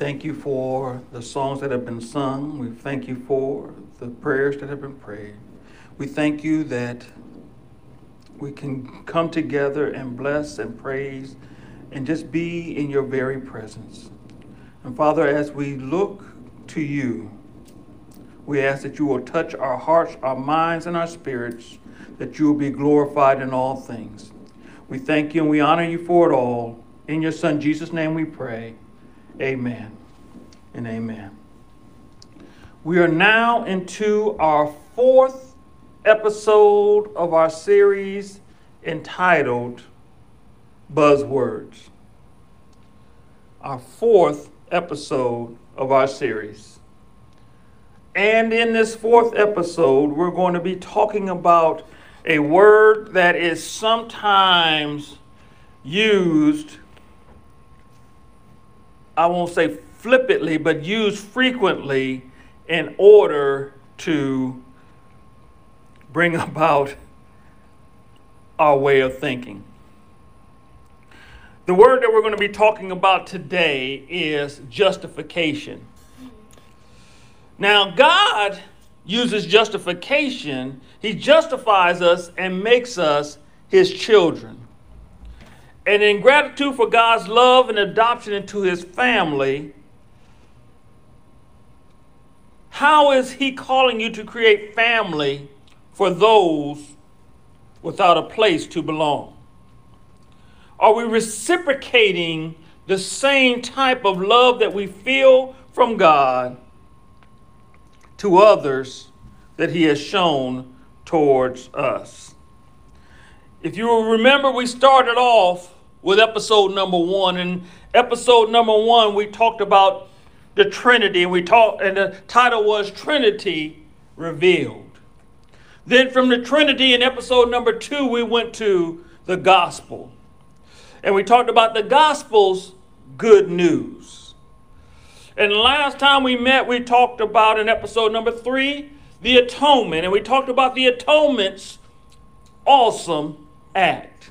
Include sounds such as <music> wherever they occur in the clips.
Thank you for the songs that have been sung. We thank you for the prayers that have been prayed. We thank you that we can come together and bless and praise and just be in your very presence. And Father, as we look to you, we ask that you will touch our hearts, our minds, and our spirits, that you will be glorified in all things. We thank you and we honor you for it all. In your Son, Jesus' name, we pray. Amen and amen. We are now into our fourth episode of our series entitled Buzzwords. Our fourth episode of our series. And in this fourth episode, we're going to be talking about a word that is sometimes used, I won't say flippantly, but used frequently in order to bring <laughs> about our way of thinking. The word that we're going to be talking about today is justification. Now, God uses justification, He justifies us and makes us His children. And in gratitude for God's love and adoption into His family, how is He calling you to create family for those without a place to belong? Are we reciprocating the same type of love that we feel from God to others that He has shown towards us? If you remember, we started off with episode number one. And episode number one, we talked about the Trinity, and we talked, and the title was Trinity Revealed. Then from the Trinity in episode number two, we went to the gospel. And we talked about the gospel's good news. And last time we met, we talked about in episode number three, the atonement. And we talked about the atonement's awesome act.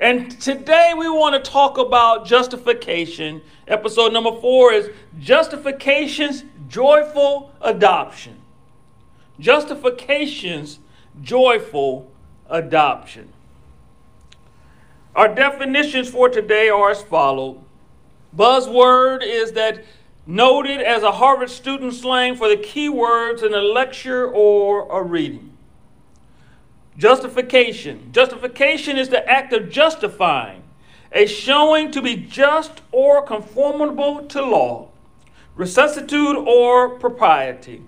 And today we want to talk about justification. Episode number four is justification's joyful adoption. Justification's joyful adoption. Our definitions for today are as follows. Buzzword is that noted as a Harvard student slang for the key words in a lecture or a reading. Justification. Justification is the act of justifying, a showing to be just or conformable to law, rectitude or propriety.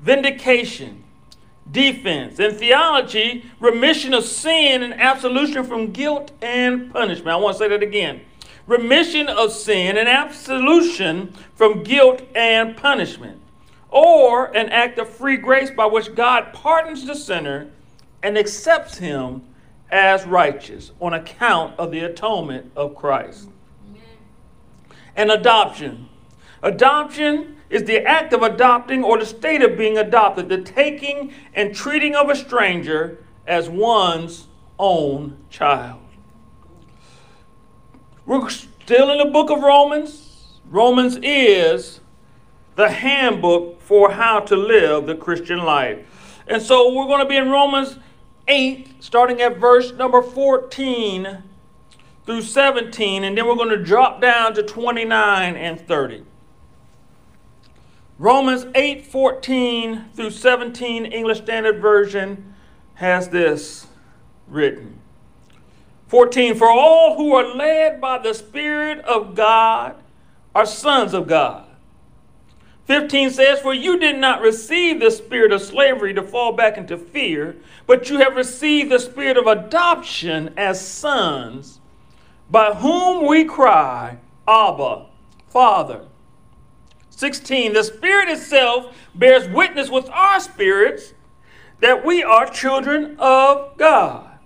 Vindication, defense. In theology, remission of sin and absolution from guilt and punishment. I want to say that again. Remission of sin and absolution from guilt and punishment. Or an act of free grace by which God pardons the sinner and accepts him as righteous on account of the atonement of Christ. And adoption. Adoption is the act of adopting or the state of being adopted, the taking and treating of a stranger as one's own child. We're still in the book of Romans. Romans is the handbook for how to live the Christian life. And so we're going to be in Romans 8, starting at verse number 14 through 17, and then we're going to drop down to 29 and 30. Romans 8 14 through 17, English Standard Version, has this written 14 For all who are led by the Spirit of God are sons of God. 15 says, For you did not receive the spirit of slavery to fall back into fear, but you have received the spirit of adoption as sons, by whom we cry, Abba, Father. 16, the Spirit itself bears witness with our spirits that we are children of God.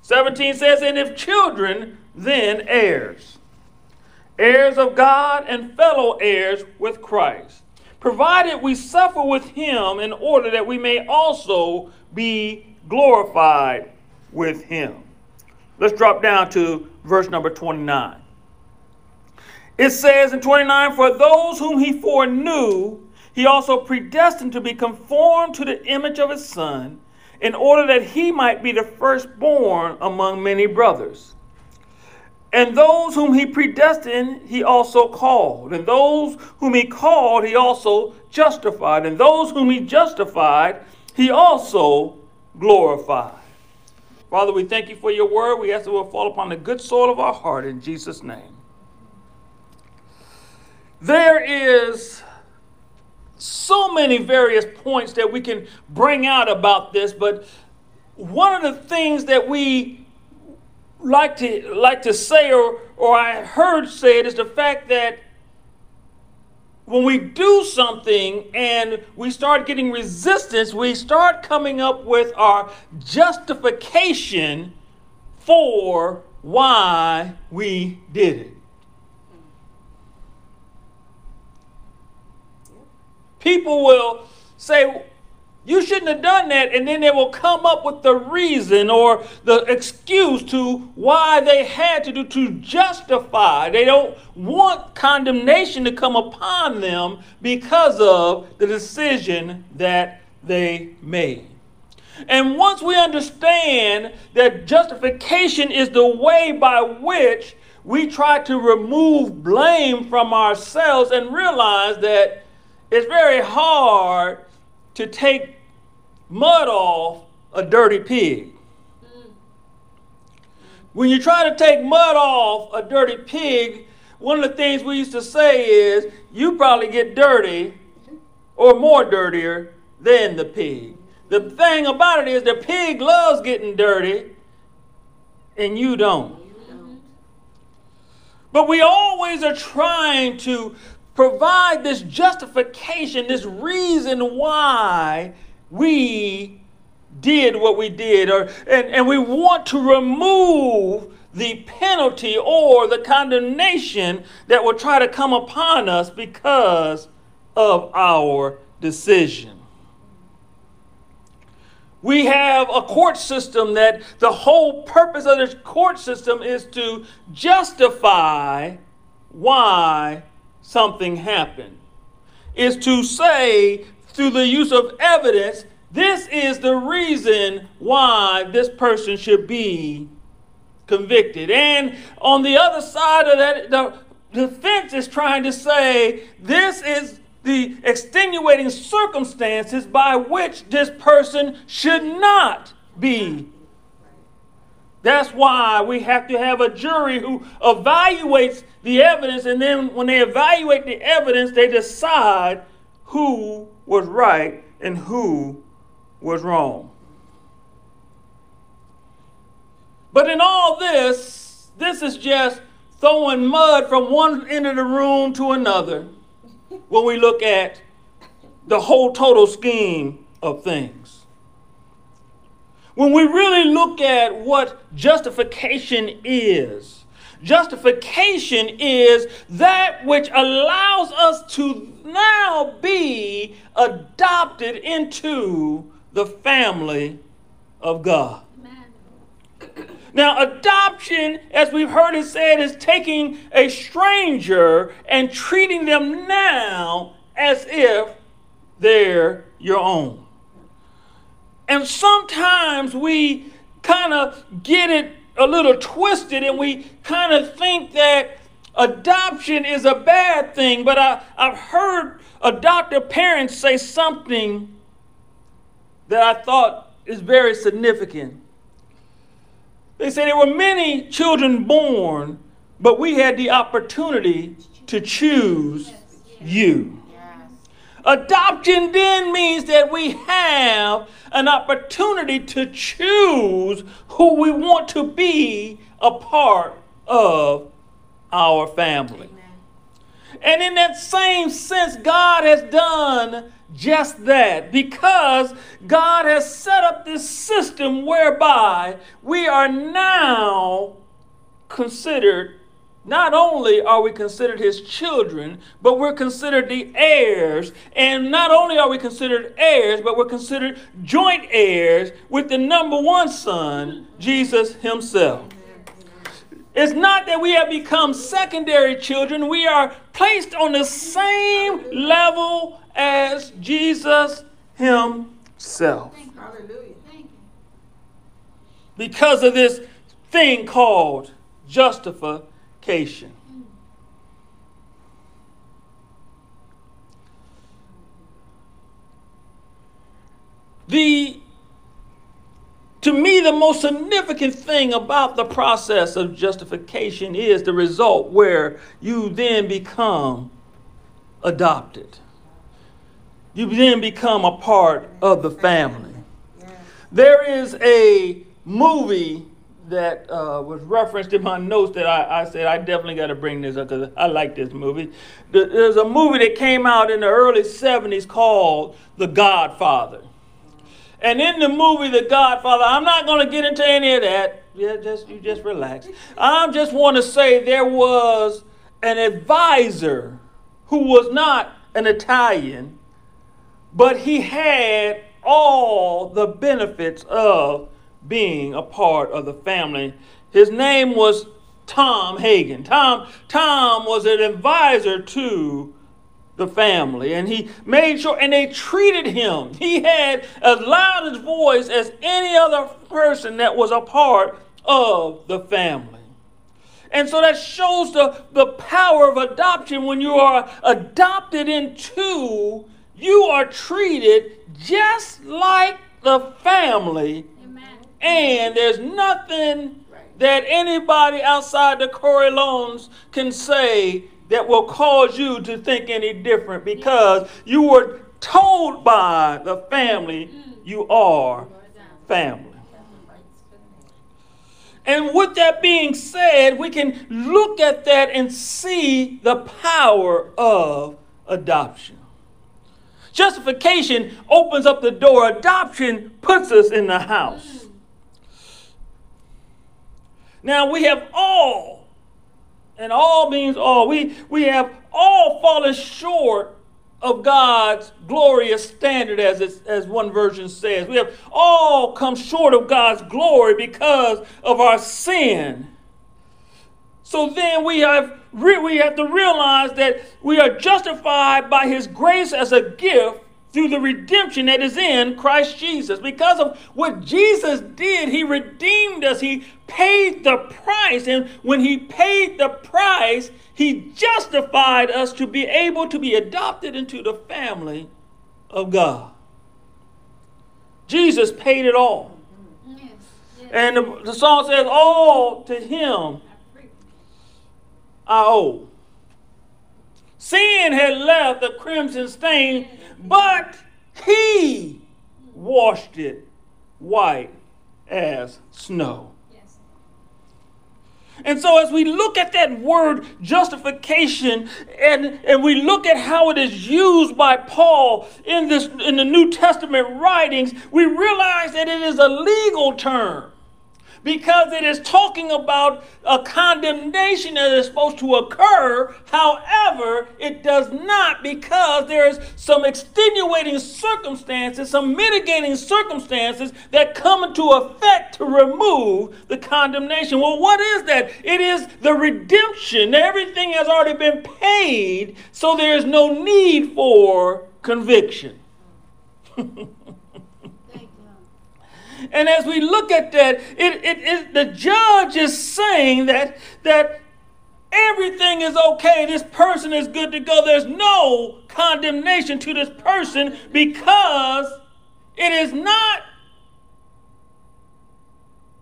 17 says, And if children, then heirs heirs of God and fellow heirs with Christ, provided we suffer with him in order that we may also be glorified with him. Let's drop down to verse number 29. It says in 29 For those whom he foreknew, he also predestined to be conformed to the image of his Son, in order that he might be the firstborn among many brothers. And those whom he predestined, he also called. And those whom he called, he also justified. And those whom he justified, he also glorified. Father, we thank you for your word. We ask that it will fall upon the good soil of our heart in Jesus' name. There is so many various points that we can bring out about this, but one of the things that we like to like to say or or I heard said is the fact that when we do something and we start getting resistance, we start coming up with our justification for why we did it. People will say, you shouldn't have done that, and then they will come up with the reason or the excuse to why they had to do to justify. They don't want condemnation to come upon them because of the decision that they made. And once we understand that justification is the way by which we try to remove blame from ourselves and realize that it's very hard to take mud off a dirty pig. Mm. When you try to take mud off a dirty pig, one of the things we used to say is you probably get dirty or more dirtier than the pig. The thing about it is the pig loves getting dirty and you don't. But we always are trying to provide this justification, this reason why we did what we did, or and, and we want to remove the penalty or the condemnation that will try to come upon us because of our decision. We have a court system that the whole purpose of this court system is to justify why something happened. Is to say, through the use of evidence, this is the reason why this person should be convicted. And on the other side of that, the defense is trying to say this is the extenuating circumstances by which this person should not be that's why we have to have a jury who evaluates the evidence, and then when they evaluate the evidence, they decide who was right and who was wrong. But in all this, this is just throwing mud from one end of the room to another when we look at the whole total scheme of things. When we really look at what justification is, justification is that which allows us to now be adopted into the family of God. Now, adoption, as we've heard it said, is taking a stranger and treating them now as if they're your own. And sometimes we kind of get it a little twisted and we kind of think that adoption is a bad thing. But I, I've heard adoptive parents say something that I thought is very significant. They said there were many children born, but we had the opportunity to choose you. Adoption then means that we have an opportunity to choose who we want to be a part of our family. And in that same sense, God has done just that because God has set up this system whereby we are now considered not only are we considered his children, but we're considered the heirs. And not only are we considered heirs, but we're considered joint heirs with the number one son, Jesus himself. It's not that we have become secondary children. We are placed on the same level as Jesus Himself. Because of this thing called justification. The to me, the most significant thing about the process of justification is the result where you then become adopted. You then become a part of the family. There is a movie that uh, was referenced in my notes that I, I said I definitely got to bring this up because I like this movie. There's a movie that came out in the early 70s called The Godfather. And in the movie The Godfather, I'm not going to get into any of that. Yeah, just you just relax. I just want to say there was an advisor who was not an Italian, but he had all the benefits of being a part of the family. His name was Tom Hagen. Tom, Tom was an advisor to the family and he made sure and they treated him he had as loud his voice as any other person that was a part of the family and so that shows the, the power of adoption when you are adopted into you are treated just like the family. And there's nothing that anybody outside the Corleones can say that will cause you to think any different because you were told by the family you are family. And with that being said, we can look at that and see the power of adoption. Justification opens up the door, adoption puts us in the house. Now we have all and all means all. We, we have all fallen short of God's glorious standard, as, as one version says. We have all come short of God's glory because of our sin. So then we have, we have to realize that we are justified by His grace as a gift through the redemption that is in Christ Jesus. Because of what Jesus did, He redeemed us. He paid the price. And when He paid the price, He justified us to be able to be adopted into the family of God. Jesus paid it all. Yes, yes. And the, the song says, All to Him I owe. Sin had left a crimson stain but he washed it white as snow. And so, as we look at that word justification and, and we look at how it is used by Paul in, this, in the New Testament writings, we realize that it is a legal term because it is talking about a condemnation that is supposed to occur. However, it does not because there's some extenuating circumstances, some mitigating circumstances that come into effect to remove the condemnation. Well, what is that? It is the redemption. Everything has already been paid, so there is no need for conviction. <laughs> And as we look at that, it, it, it, the judge is saying that, that everything is okay. This person is good to go. There's no condemnation to this person because it is not,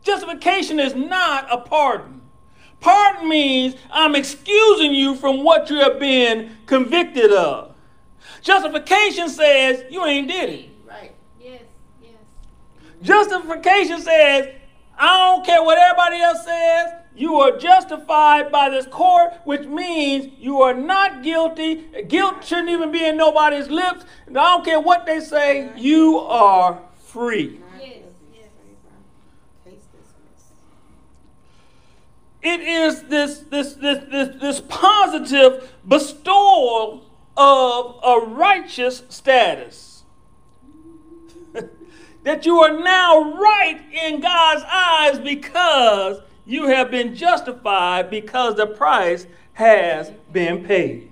justification is not a pardon. Pardon means I'm excusing you from what you have been convicted of. Justification says you ain't did it. Justification says, I don't care what everybody else says. You are justified by this court, which means you are not guilty. Guilt shouldn't even be in nobody's lips. I don't care what they say, you are free. It is this, this, this, this, this positive bestowal of a righteous status that you are now right in God's eyes because you have been justified because the price has been paid.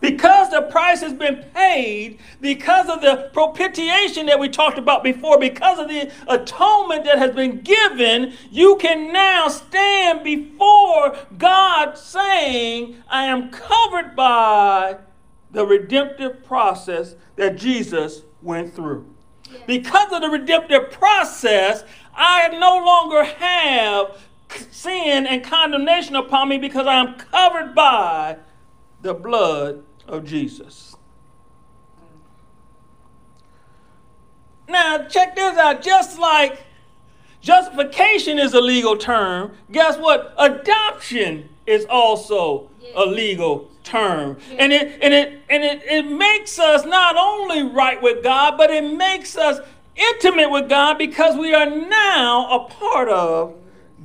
Because the price has been paid, because of the propitiation that we talked about before, because of the atonement that has been given, you can now stand before God saying, I am covered by the redemptive process that Jesus went through. Because of the redemptive process, I no longer have sin and condemnation upon me because I am covered by the blood of Jesus. Now, check this out. Just like justification is a legal term, guess what? Adoption is also a legal term. And it and it and it, it makes us not only right with God, but it makes us intimate with God because we are now a part of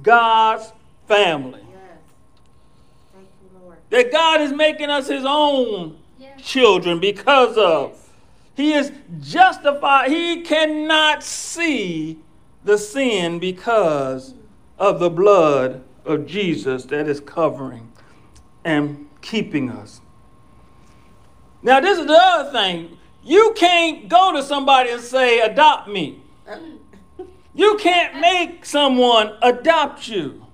God's family. That God is making us his own children because of. He is justified. He cannot see the sin because of the blood of Jesus that is covering and keeping us. Now, this is the other thing. You can't go to somebody and say, adopt me. You can't make someone adopt you.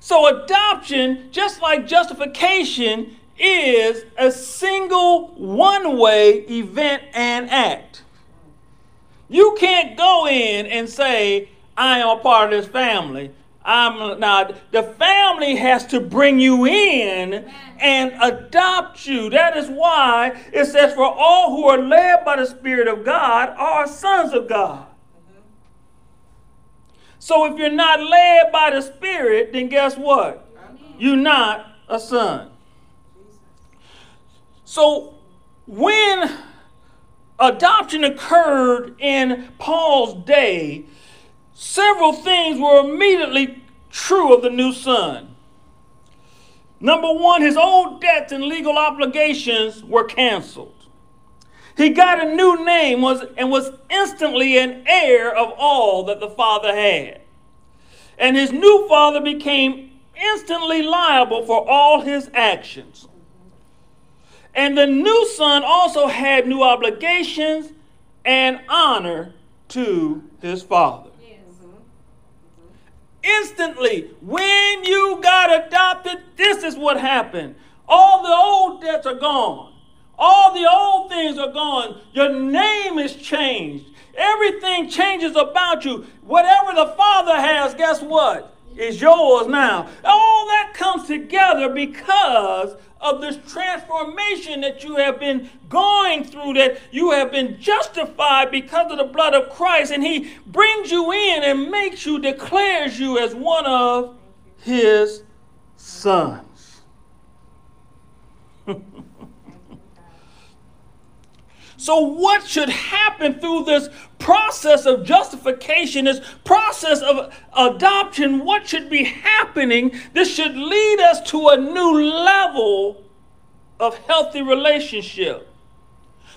So, adoption, just like justification, is a single one way event and act. You can't go in and say, I am a part of this family. I'm now the family has to bring you in and adopt you. That is why it says, For all who are led by the Spirit of God are sons of God. So if you're not led by the Spirit, then guess what? You're not a son. So when adoption occurred in Paul's day, several things were immediately true of the new son. Number one, his old debts and legal obligations were canceled. He got a new name was, and was instantly an heir of all that the father had. And his new father became instantly liable for all his actions. And the new son also had new obligations and honor to his father. Instantly, when you got adopted, this is what happened. All the old debts are gone. All the old things are gone. Your name is changed. Everything changes about you. Whatever the Father has, guess what? Is yours now. All that comes together because of this transformation that you have been going through, that you have been justified because of the blood of Christ. And He brings you in and makes you, declares you as one of His sons. So, what should happen through this process of justification, this process of adoption? What should be happening? This should lead us to a new level of healthy relationship.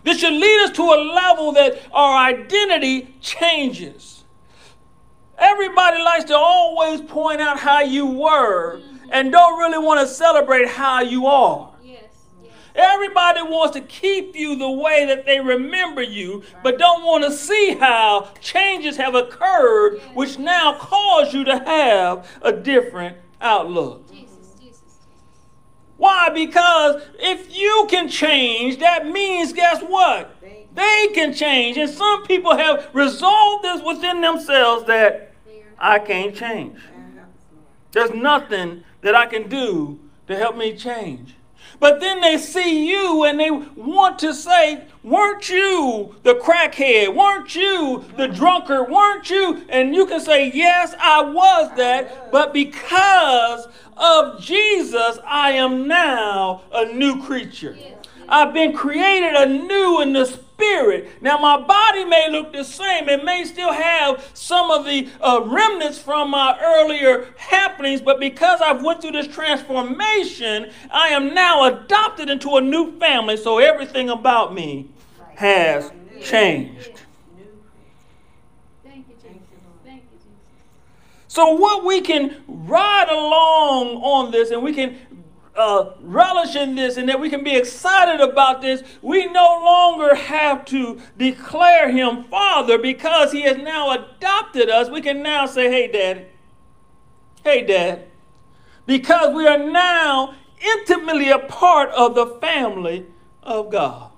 This should lead us to a level that our identity changes. Everybody likes to always point out how you were and don't really want to celebrate how you are. Everybody wants to keep you the way that they remember you, but don't want to see how changes have occurred, which now cause you to have a different outlook. Why? Because if you can change, that means, guess what? They can change. And some people have resolved this within themselves that I can't change. There's nothing that I can do to help me change. But then they see you and they want to say, Weren't you the crackhead? Weren't you the drunkard? Weren't you? And you can say, Yes, I was that. But because of Jesus, I am now a new creature. I've been created anew in the spirit. Now, my body may look the same. It may still have some of the uh, remnants from my earlier happenings, but because I've went through this transformation, I am now adopted into a new family. So everything about me has changed. So, what we can ride along on this and we can uh, relish in this and that we can be excited about this, we no longer have to declare him Father because he has now adopted us. We can now say, Hey, Daddy. Hey, Dad. Because we are now intimately a part of the family of God.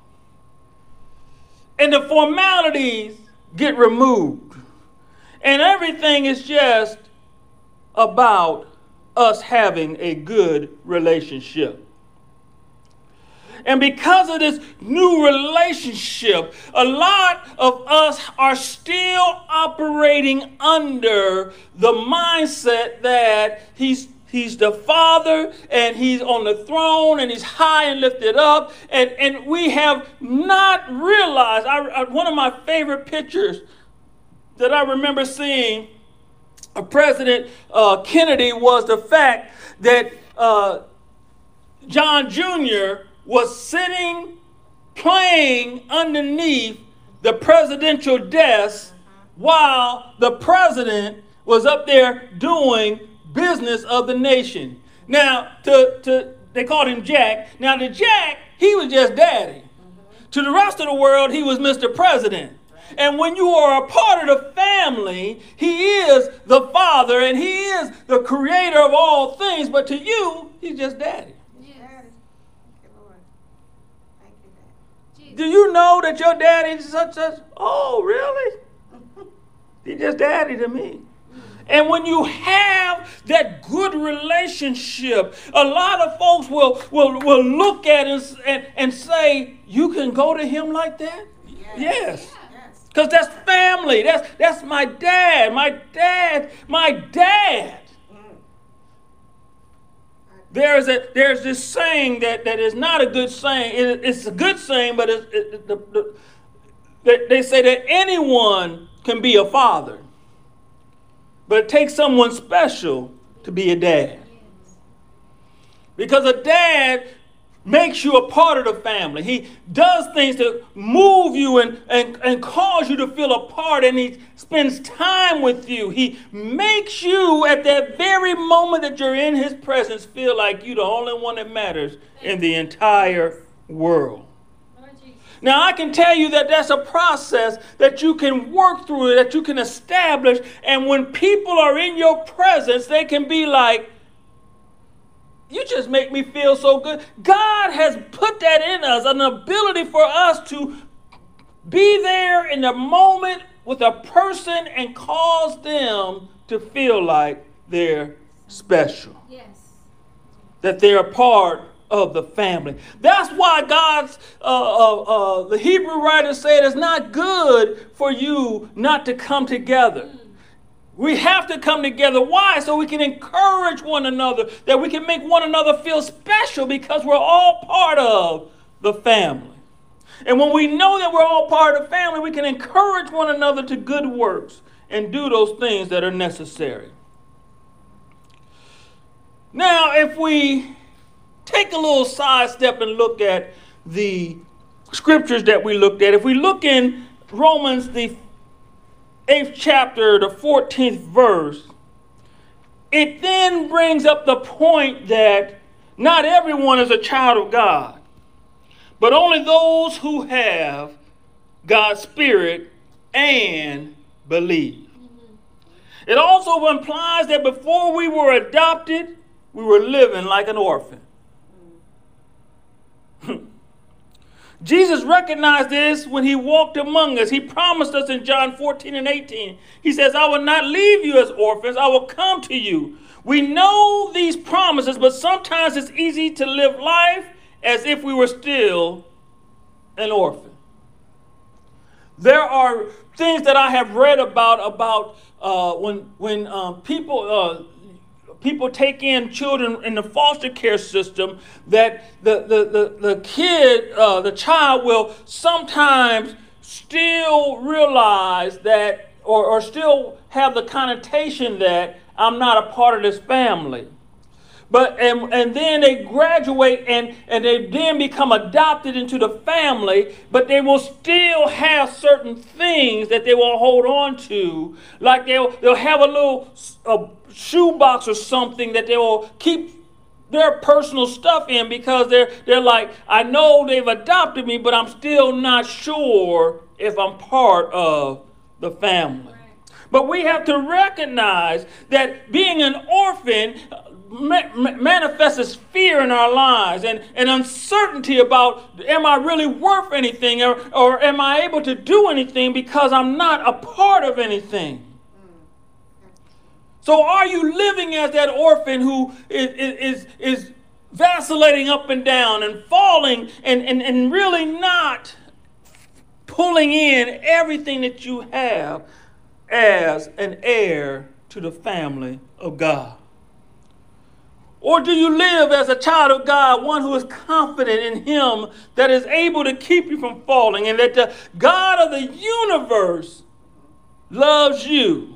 And the formalities get removed. And everything is just about us having a good relationship. And because of this new relationship, a lot of us are still operating under the mindset that he's He's the Father, and He's on the throne, and He's high and lifted up. And, and we have not realized. I, I, one of my favorite pictures that I remember seeing President uh, Kennedy was the fact that uh, John Jr. was sitting playing underneath the presidential desk while the president was up there doing business of the nation. Now, to, to they called him Jack. Now, to Jack, he was just daddy. To the rest of the world, he was Mr. President. And when you are a part of the family, he is the father and he is the creator of all things. But to you, he's just daddy. Daddy. Thank you, Lord. Thank you, Daddy. Do you know that your daddy is such a, oh, really? <laughs> He's just daddy to me. And when you have that good relationship, a lot of folks will, will, will look at us and, and say, You can go to him like that? Yes. Because that's family. That's, that's my dad. My dad. My dad. There's, a, there's this saying that, that is not a good saying. It, it's a good saying, but it, it, the, the, they say that anyone can be a father. But it takes someone special to be a dad. Because a dad makes you a part of the family. He does things to move you and, and, and cause you to feel a part, and he spends time with you. He makes you, at that very moment that you're in his presence, feel like you're the only one that matters in the entire world. Now, I can tell you that that's a process that you can work through, that you can establish. And when people are in your presence, they can be like, you just make me feel so good. God has put that in us, an ability for us to be there in the moment with a person and cause them to feel like they're special. Yes. That they're a part of the family. That's why God's, uh, uh, uh, the Hebrew writer said, it's not good for you not to come together. We have to come together. Why? So we can encourage one another, that we can make one another feel special because we're all part of the family. And when we know that we're all part of the family, we can encourage one another to good works and do those things that are necessary. Now, if we take a little sidestep and look at the scriptures that we looked at. If we look in Romans, the eighth chapter, the 14th verse, it then brings up the point that not everyone is a child of God, but only those who have God's Spirit and believe. It also implies that before we were adopted, we were living like an orphan. Jesus recognized this when he walked among us. He promised us in John 14 and 18. He says, I will not leave you as orphans, I will come to you. We know these promises, but sometimes it's easy to live life as if we were still an orphan. There are things that I have read about about uh, when when um, people uh, people take in children in the foster care system that the, the, the, the kid, uh, the child will sometimes still realize that or, or still have the connotation that I'm not a part of this family. but and, and then they graduate and, and they then become adopted into the family but they will still have certain things that they will hold on to like they'll, they'll have a little a shoebox or something that they will keep their personal stuff in because they're they're like i know they've adopted me but i'm still not sure if i'm part of the family but we have to recognize that being an orphan uh, manifests as fear in our lives and, and uncertainty about am I really worth anything or, or am I able to do anything because I'm not a part of anything. So are you living as that orphan who is, is, is vacillating up and down and falling and, and, and really not pulling in everything that you have as an heir to the family of God? Or do you live as a child of God, one who is confident in Him that is able to keep you from falling and that the God of the universe loves you?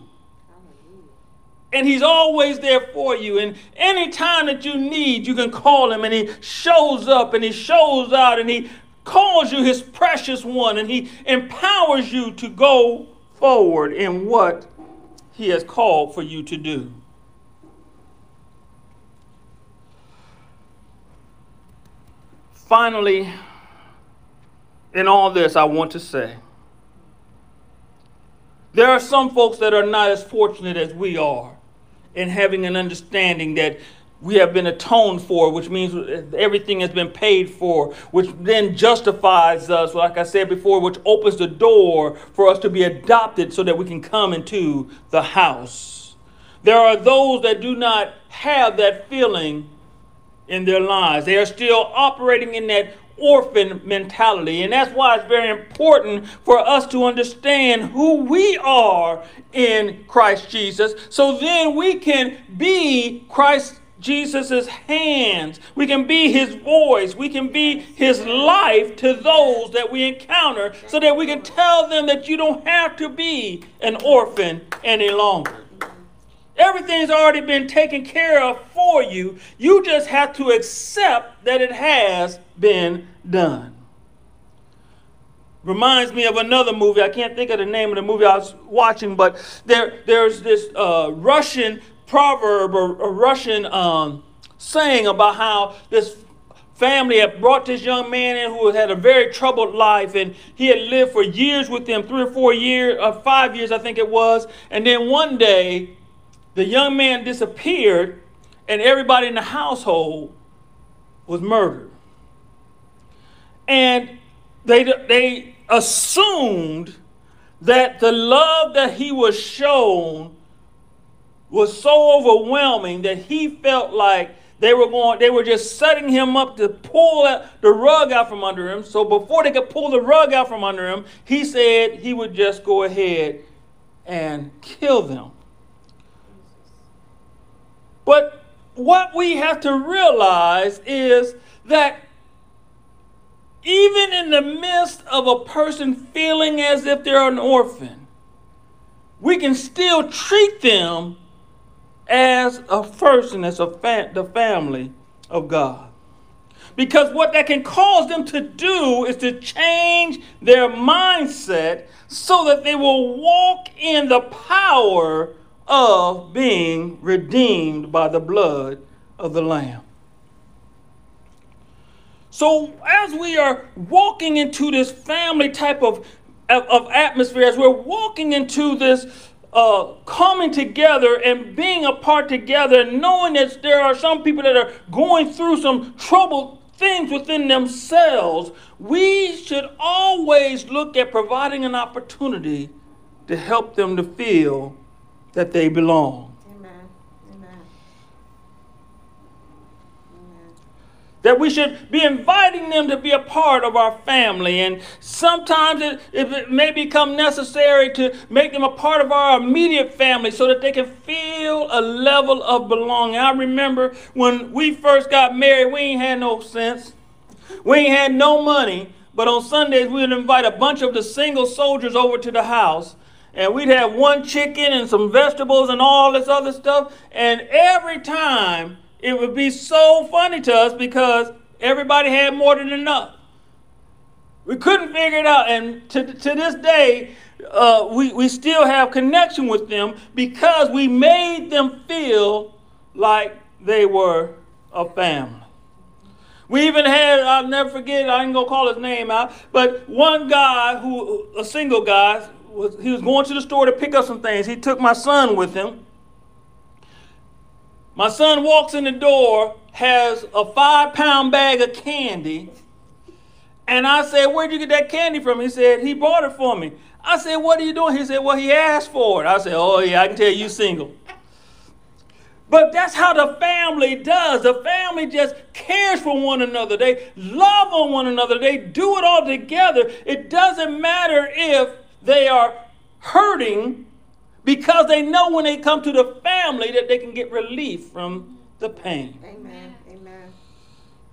And he's always there for you. And any time that you need, you can call him and he shows up and he shows out and he calls you his precious one and he empowers you to go forward in what he has called for you to do. Finally, in all this, I want to say there are some folks that are not as fortunate as we are in having an understanding that we have been atoned for, which means everything has been paid for, which then justifies us, like I said before, which opens the door for us to be adopted so that we can come into the house. There are those that do not have that feeling in their lives. They are still operating in that orphan mentality. And that's why it's very important for us to understand who we are in Christ Jesus. So then we can be Christ Jesus' hands. We can be his voice. We can be his life to those that we encounter so that we can tell them that you don't have to be an orphan any longer. Everything's already been taken care of for you. You just have to accept that it has been done. Reminds me of another movie. I can't think of the name of the movie I was watching, but there, there's this uh, Russian proverb or a Russian um, saying about how this family had brought this young man in who had a very troubled life and he had lived for years with them three or four years uh, five years i think it was and then one day the young man disappeared, and everybody in the household was murdered. And they, they assumed that the love that he was shown was so overwhelming that he felt like they were going they were just setting him up to pull the rug out from under him. So before they could pull the rug out from under him he said he would just go ahead and kill them. But what we have to realize is that even in the midst of a person feeling as if they're an orphan, we can still treat them as a person, as a fa- the family of God. Because what that can cause them to do is to change their mindset so that they will walk in the power of being redeemed by the blood of the Lamb. So, as we are walking into this family type of, of, atmosphere, as we're walking into this uh, coming together and being apart together, knowing that there are some people that are going through some troubled things within themselves, we should always look at providing an opportunity to help them to feel that they belong. Amen. Amen. That we should be inviting them to be a part of our family. And sometimes it, it may become necessary to make them a part of our immediate family so that they can feel a level of belonging. I remember when we first got married, we ain't had no sense. We ain't had no money. But on Sundays, we would invite a bunch of the single soldiers over to the house and we'd have one chicken and some vegetables and all this other stuff. And every time it would be so funny to us because everybody had more than enough. We couldn't figure it out. And to, to this day, uh, we, we still have connection with them because we made them feel like they were a family. We even had, I'll never forget, I ain't gonna call his name out, but one guy who, a single guy, was, he was going to the store to pick up some things. He took my son with him. My son walks in the door, has a five pound bag of candy. And I said, Where'd you get that candy from? He said, He bought it for me. I said, What are you doing? He said, Well, he asked for it. I said, Oh, yeah, I can tell you single. But that's how the family does. The family just cares for one another. They love on one another. They do it all together. It doesn't matter if they are hurting because they know when they come to the family that they can get relief from the pain. Amen. Amen.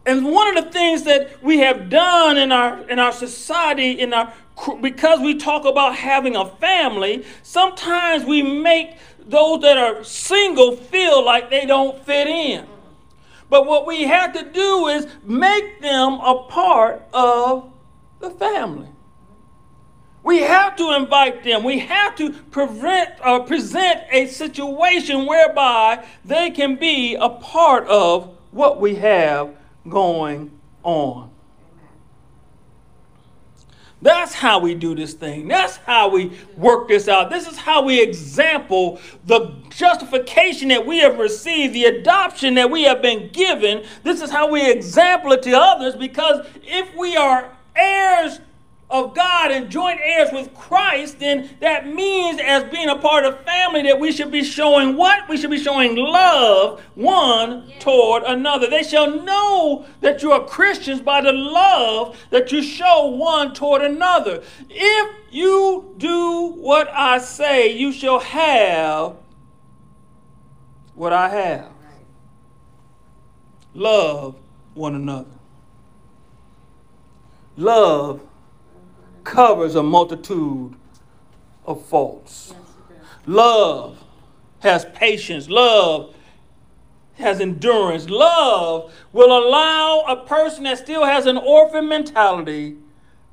And one of the things that we have done in our in our society in our because we talk about having a family, sometimes we make those that are single feel like they don't fit in. But what we have to do is make them a part of the family. We have to invite them. We have to prevent or present a situation whereby they can be a part of what we have going on. That's how we do this thing. That's how we work this out. This is how we example the justification that we have received, the adoption that we have been given. This is how we example it to others because if we are heirs of God and joint heirs with Christ, then that means, as being a part of family, that we should be showing what? We should be showing love one toward another. They shall know that you are Christians by the love that you show one toward another. If you do what I say, you shall have what I have. Love one another. Love covers a multitude of faults. Love has patience. Love has endurance. Love will allow a person that still has an orphan mentality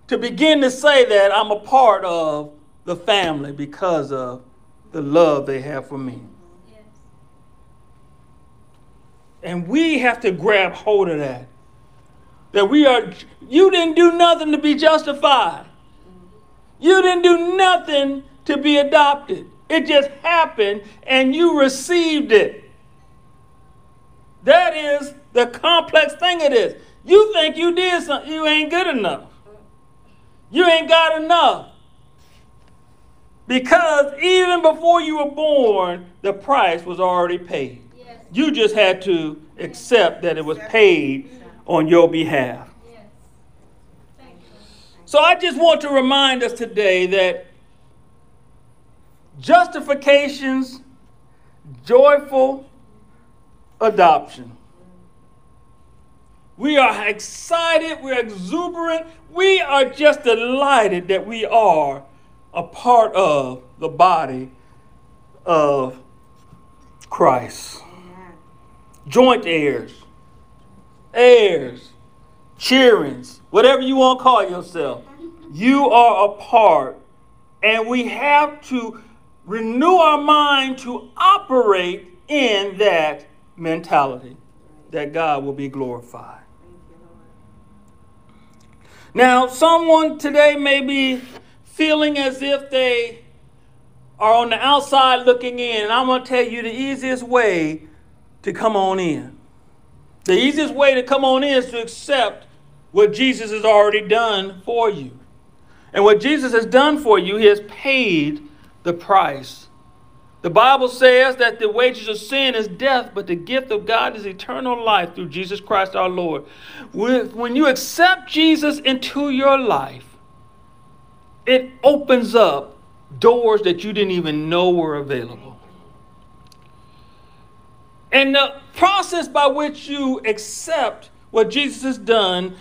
to begin to say that I'm a part of the family because of the love they have for me. And we have to grab hold of that. That we are, you didn't do nothing to be justified. You didn't do nothing to be adopted. It just happened and you received it. That is the complex thing it is. You think you did something, you ain't good enough. You ain't got enough. Because even before you were born, the price was already paid. Yes. You just had to accept that it was paid on your behalf. So I just want to remind us today that justifications, joyful adoption. We are excited, we're exuberant, we are just delighted that we are a part of the body of Christ. Joint heirs, heirs, cheerings, whatever you want to call yourself, you are a part. And we have to renew our mind to operate in that mentality that God will be glorified. Now, someone today may be feeling as if they are on the outside looking in, and I'm going to tell you the easiest way to come on in. The easiest way to come on in is to accept what Jesus has already done for you. And what Jesus has done for you, he has paid the price. The Bible says that the wages of sin is death, but the gift of God is eternal life through Jesus Christ our Lord. When you accept Jesus into your life, it opens up doors that you didn't even know were available. And the process by which you accept what Jesus has done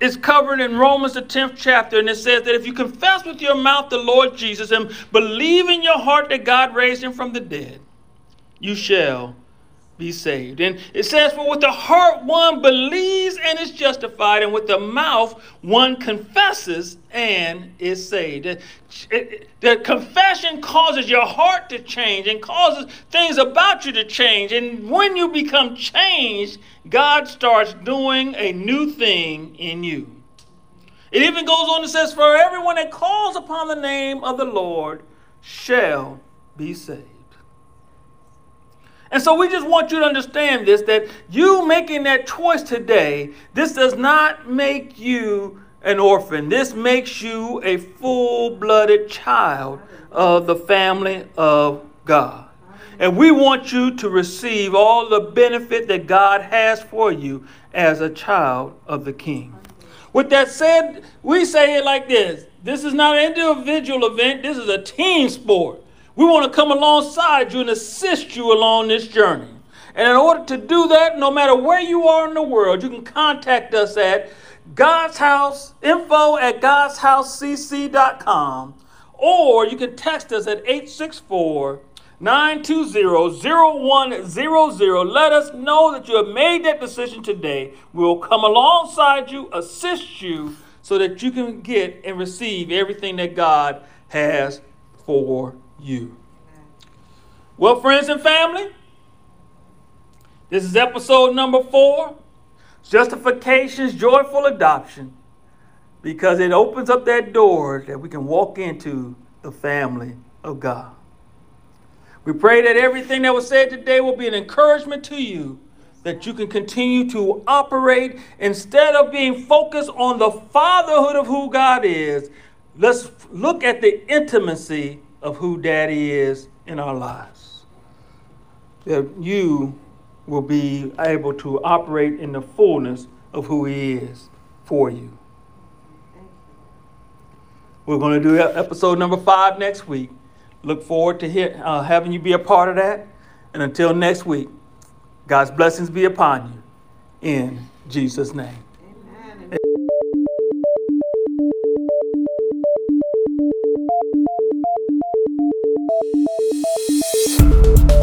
is covered in Romans, the 10th chapter, and it says that if you confess with your mouth the Lord Jesus and believe in your heart that God raised him from the dead, you shall be saved. And it says, For with the heart one believes and is justified, and with the mouth one confesses and is saved. The confession causes your heart to change and causes things about you to change. And when you become changed, God starts doing a new thing in you. It even goes on and says, For everyone that calls upon the name of the Lord shall be saved. And so we just want you to understand this that you making that choice today, this does not make you an orphan. This makes you a full blooded child of the family of God. And we want you to receive all the benefit that God has for you as a child of the King. With that said, we say it like this this is not an individual event, this is a team sport. We want to come alongside you and assist you along this journey. And in order to do that, no matter where you are in the world, you can contact us at God's House, info at God's House godshousecc.com, or you can text us at 864 920-0100. Let us know that you have made that decision today. We'll come alongside you, assist you, so that you can get and receive everything that God has for you. Well, friends and family, this is episode number four Justification's Joyful Adoption, because it opens up that door that we can walk into the family of God. We pray that everything that was said today will be an encouragement to you that you can continue to operate instead of being focused on the fatherhood of who God is. Let's look at the intimacy of who Daddy is in our lives. That you will be able to operate in the fullness of who He is for you. We're going to do episode number five next week. Look forward to hear, uh, having you be a part of that. And until next week, God's blessings be upon you in Jesus' name.